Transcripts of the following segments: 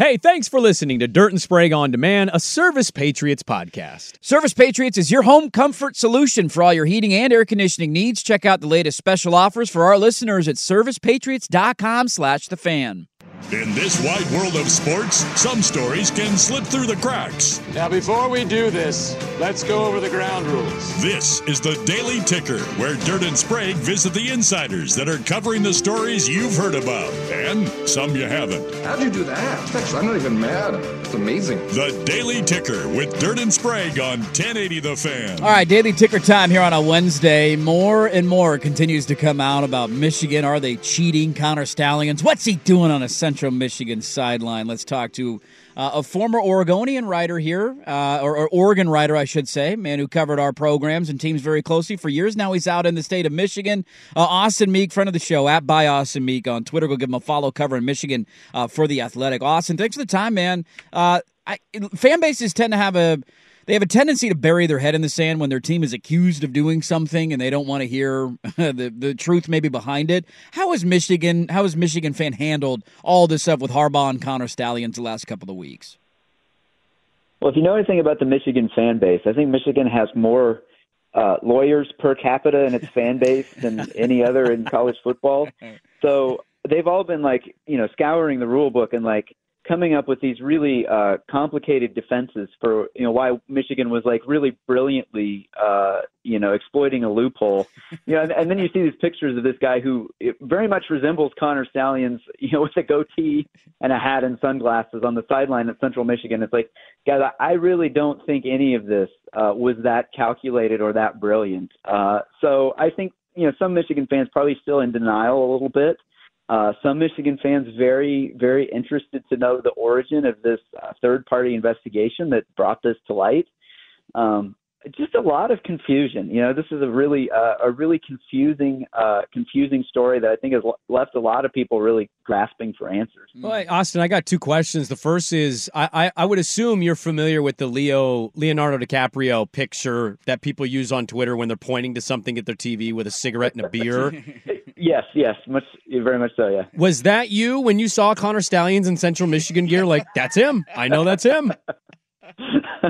Hey, thanks for listening to Dirt and Sprague on Demand, a Service Patriots podcast. Service Patriots is your home comfort solution for all your heating and air conditioning needs. Check out the latest special offers for our listeners at servicepatriots.com slash the fan. In this wide world of sports, some stories can slip through the cracks. Now, before we do this, let's go over the ground rules. This is the Daily Ticker, where Dirt and Sprague visit the insiders that are covering the stories you've heard about and some you haven't. How'd you do that? Actually, I'm not even mad. It's amazing. The Daily Ticker with Dirt and Sprague on 1080 The Fan. All right, Daily Ticker time here on a Wednesday. More and more continues to come out about Michigan. Are they cheating? Connor Stalions? What's he doing on a Central Michigan sideline? Let's talk to uh, a former Oregonian writer here, uh, or, or, Oregon writer, I should say, man who covered our programs and teams very closely for years. Now he's out in the state of Michigan. Uh, Austin Meek, friend of the show, at by Austin Meek on Twitter. Go give him a follow covering Michigan uh, for the Athletic. Austin, thanks for the time, man. Uh, I, fan bases tend to have a they have a tendency to bury their head in the sand when their team is accused of doing something and they don't want to hear the, the truth maybe behind it. How has Michigan how has Michigan fan handled all this stuff with Harbaugh and Connor Stalions the last couple of weeks? Well, if you know anything about the Michigan fan base, I think Michigan has more uh, lawyers per capita in its fan base than any other in college football. So they've all been like, you know, scouring the rule book and like coming up with these really uh, complicated defenses for you know why Michigan was like really brilliantly uh, you know exploiting a loophole. You know, and, and then you see these pictures of this guy who very much resembles Connor Stalions, you know, with a goatee and a hat and sunglasses on the sideline at Central Michigan. It's like, guys, I really don't think any of this uh, was that calculated or that brilliant. Uh, so I think you know some Michigan fans probably still in denial a little bit. Uh, some Michigan fans very, very interested to know the origin of this uh, third-party investigation that brought this to light. Um, just a lot of confusion. You know, this is a really, uh, a really confusing, uh, confusing story that I think has left a lot of people really grasping for answers. Well, Austin, I got two questions. The first is, I, I, I would assume you're familiar with the Leo Leonardo DiCaprio picture that people use on Twitter when they're pointing to something at their TV with a cigarette and a beer. Yes, yes, much, very much so. Yeah. Was that you when you saw Connor Stalions in Central Michigan gear? Like, that's him. I know that's him.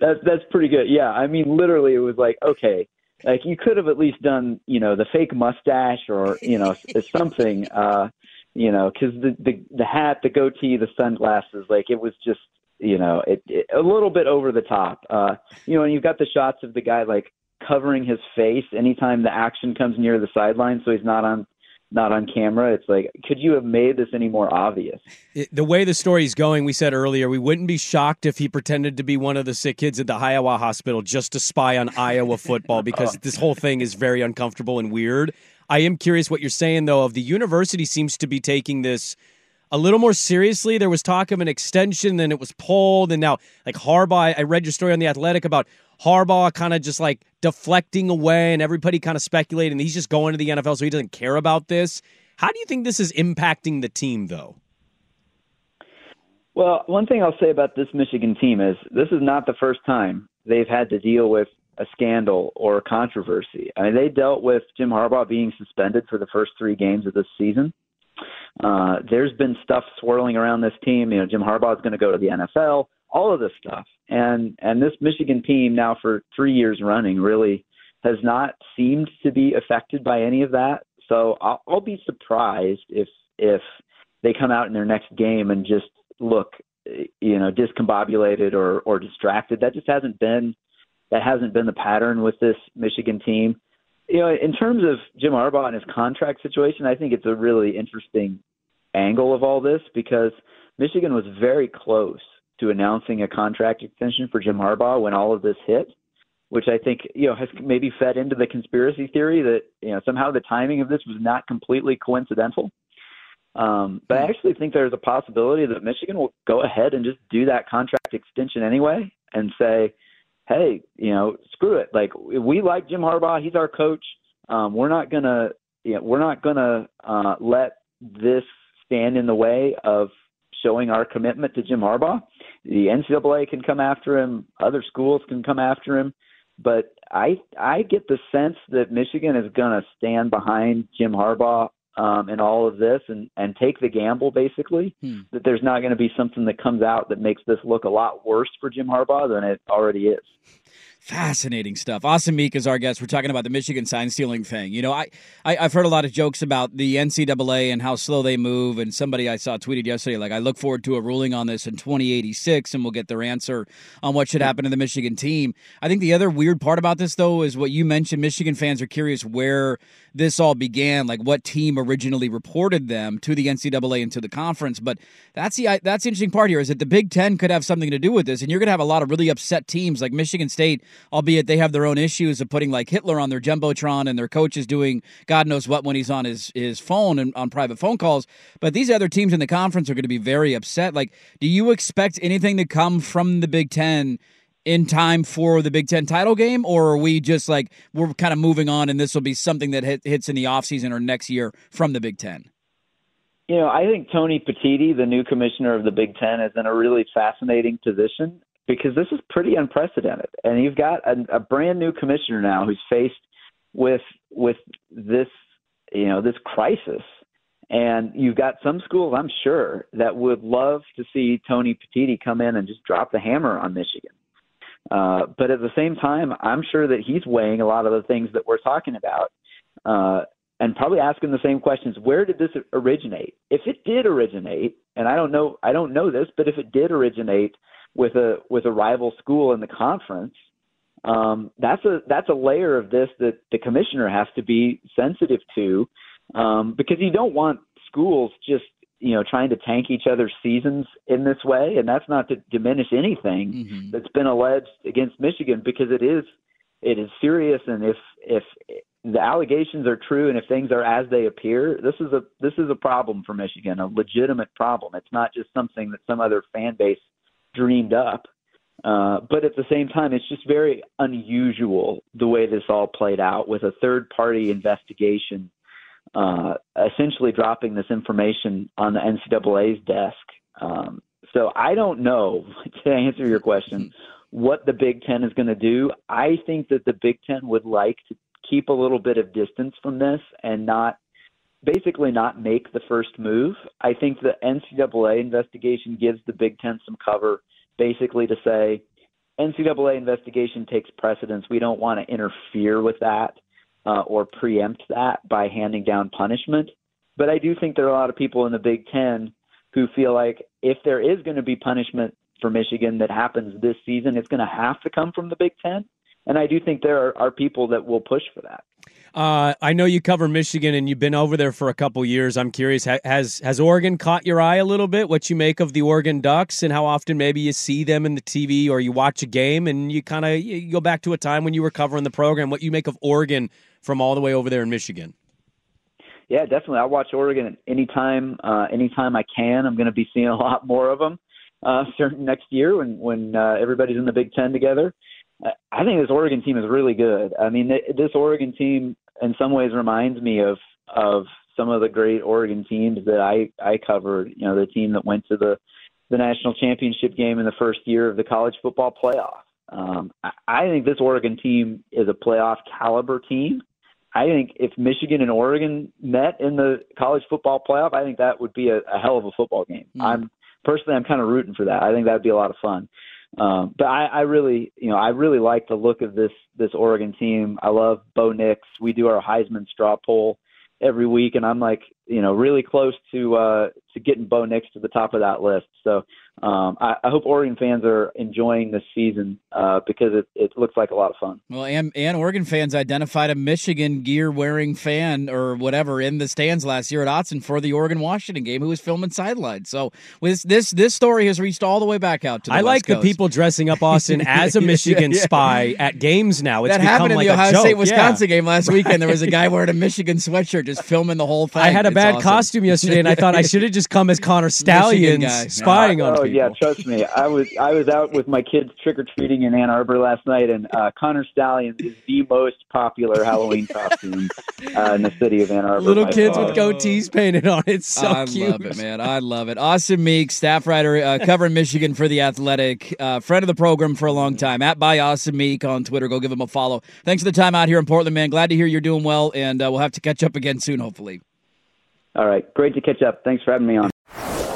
that's that's pretty good. Yeah, I mean, literally, it was like, okay, like you could have at least done, you know, the fake mustache or you know something, uh, you know, because the, the the hat, the goatee, the sunglasses, like it was just, you know, it, it a little bit over the top. Uh, you know, and you've got the shots of the guy like covering his face anytime the action comes near the sideline, so he's not on not on camera. It's like, could you have made this any more obvious? It, the way the story's going, we said earlier, we wouldn't be shocked if he pretended to be one of the sick kids at the Iowa hospital just to spy on Iowa football because this whole thing is very uncomfortable and weird. I am curious what you're saying though. Of the university seems to be taking this a little more seriously. There was talk of an extension, then it was pulled, and now like Harbaugh. I read your story on the Athletic about Harbaugh kind of just like deflecting away and everybody kind of speculating he's just going to the NFL so he doesn't care about this. How do you think this is impacting the team though? Well, one thing I'll say about this Michigan team is this is not the first time they've had to deal with a scandal or a controversy. I mean, they dealt with Jim Harbaugh being suspended for the first three games of this season. Uh, there's been stuff swirling around this team. You know, Jim Harbaugh is going to go to the NFL all of this stuff. And and this Michigan team now for three years running really has not seemed to be affected by any of that. So I'll, I'll be surprised if if they come out in their next game and just look, you know, discombobulated or or distracted. That just hasn't been that hasn't been the pattern with this Michigan team. You know, in terms of Jim Harbaugh and his contract situation, I think it's a really interesting angle of all this because Michigan was very close to announcing a contract extension for Jim Harbaugh when all of this hit, which I think you know has maybe fed into the conspiracy theory that you know somehow the timing of this was not completely coincidental. Um, but I actually think there's a possibility that Michigan will go ahead and just do that contract extension anyway and say, hey, you know, screw it. Like we like Jim Harbaugh, he's our coach. Um, we're not gonna, you know, we're not gonna uh, let this stand in the way of showing our commitment to Jim Harbaugh. The NCAA can come after him, other schools can come after him, but I I get the sense that Michigan is going to stand behind Jim Harbaugh um, in all of this and and take the gamble basically hmm. that there's not going to be something that comes out that makes this look a lot worse for Jim Harbaugh than it already is. Fascinating stuff. Austin Meek is our guest. We're talking about the Michigan sign stealing thing. You know, I, I have heard a lot of jokes about the NCAA and how slow they move. And somebody I saw tweeted yesterday, like, I look forward to a ruling on this in 2086, and we'll get their answer on what should happen to the Michigan team. I think the other weird part about this, though, is what you mentioned. Michigan fans are curious where this all began, like what team originally reported them to the NCAA and to the conference. But that's the that's the interesting part here is that the Big Ten could have something to do with this, and you're going to have a lot of really upset teams like Michigan State albeit they have their own issues of putting like Hitler on their jumbotron and their coach is doing God knows what when he's on his his phone and on private phone calls. But these other teams in the conference are going to be very upset. Like, do you expect anything to come from the Big Ten? In time for the Big Ten title game, or are we just like we're kind of moving on and this will be something that hit, hits in the offseason or next year from the Big Ten? You know, I think Tony Petitti, the new commissioner of the Big Ten, is in a really fascinating position because this is pretty unprecedented. And you've got a, a brand new commissioner now who's faced with with this you know this crisis. And you've got some schools, I'm sure, that would love to see Tony Petitti come in and just drop the hammer on Michigan. Uh, but at the same time, I'm sure that he's weighing a lot of the things that we're talking about, uh, and probably asking the same questions: Where did this originate? If it did originate, and I don't know, I don't know this, but if it did originate with a with a rival school in the conference, um, that's a that's a layer of this that the commissioner has to be sensitive to, um, because you don't want schools just you know trying to tank each other's seasons in this way, and that's not to diminish anything mm-hmm. that's been alleged against Michigan because it is it is serious, and if if the allegations are true and if things are as they appear, this is a this is a problem for Michigan, a legitimate problem. It's not just something that some other fan base dreamed up. Uh, but at the same time, it's just very unusual the way this all played out with a third party investigation uh, essentially dropping this information on the NCAA's desk. Um, so I don't know, to answer your question, what the Big Ten is going to do. I think that the Big Ten would like to keep a little bit of distance from this and not basically not make the first move. I think the NCAA investigation gives the Big Ten some cover, basically to say NCAA investigation takes precedence. We don't want to interfere with that uh, or preempt that by handing down punishment. But I do think there are a lot of people in the Big Ten who feel like if there is going to be punishment for Michigan that happens this season, it's going to have to come from the Big Ten. And I do think there are, are people that will push for that. Uh, I know you cover Michigan and you've been over there for a couple years. I'm curious, has has Oregon caught your eye a little bit? What you make of the Oregon Ducks and how often maybe you see them in the TV or you watch a game and you kind of go back to a time when you were covering the program. What you make of Oregon from all the way over there in Michigan? Yeah, definitely. I watch Oregon anytime uh, anytime I can. I'm going to be seeing a lot more of them uh, starting next year when when uh, everybody's in the Big Ten together. I think this Oregon team is really good. I mean, this Oregon team in some ways reminds me of of some of the great Oregon teams that I I covered. You know, the team that went to the the national championship game in the first year of the college football playoff. Um, I, I think this Oregon team is a playoff caliber team. I think if Michigan and Oregon met in the college football playoff, I think that would be a, a hell of a football game. Mm. I'm personally, I'm kind of rooting for that. I think that would be a lot of fun. Um, but I, I really, you know, I really like the look of this this Oregon team. I love Bo Nix. We do our Heisman straw poll every week, and I'm like, you know, really close to uh, to getting Bo Nix to the top of that list. So um, I, I, hope Oregon fans are enjoying this season uh, because it, it looks like a lot of fun. Well, and, and Oregon fans identified a Michigan gear wearing fan or whatever in the stands last year at Autzen for the Oregon Washington game who was filming sidelines. So this this this story has reached all the way back out to the I West like Coast. the people dressing up Austin as a Michigan yeah, yeah. spy at games now. It's that happened in like the Ohio State Wisconsin yeah. game last weekend. There was a guy wearing a Michigan sweatshirt just filming the whole thing. I had a It's bad awesome. costume yesterday, and I thought I should have just come as Connor Stalions guy. spying on oh people. yeah, trust me. I was I was out with my kids trick or treating in Ann Arbor last night, and uh, Connor Stalions is the most popular Halloween costume uh, in the city of Ann Arbor. Little kids far. with goatees painted on it. So I cute. love it, man. I love it. Austin Meek, staff writer, uh, covering Michigan for the Athletic, uh, friend of the program for a long time. At by Austin Meek on Twitter. Go give him a follow. Thanks for the time out here in Portland, man. Glad to hear you're doing well, and uh, we'll have to catch up again soon, hopefully. All right, great to catch up. Thanks for having me on.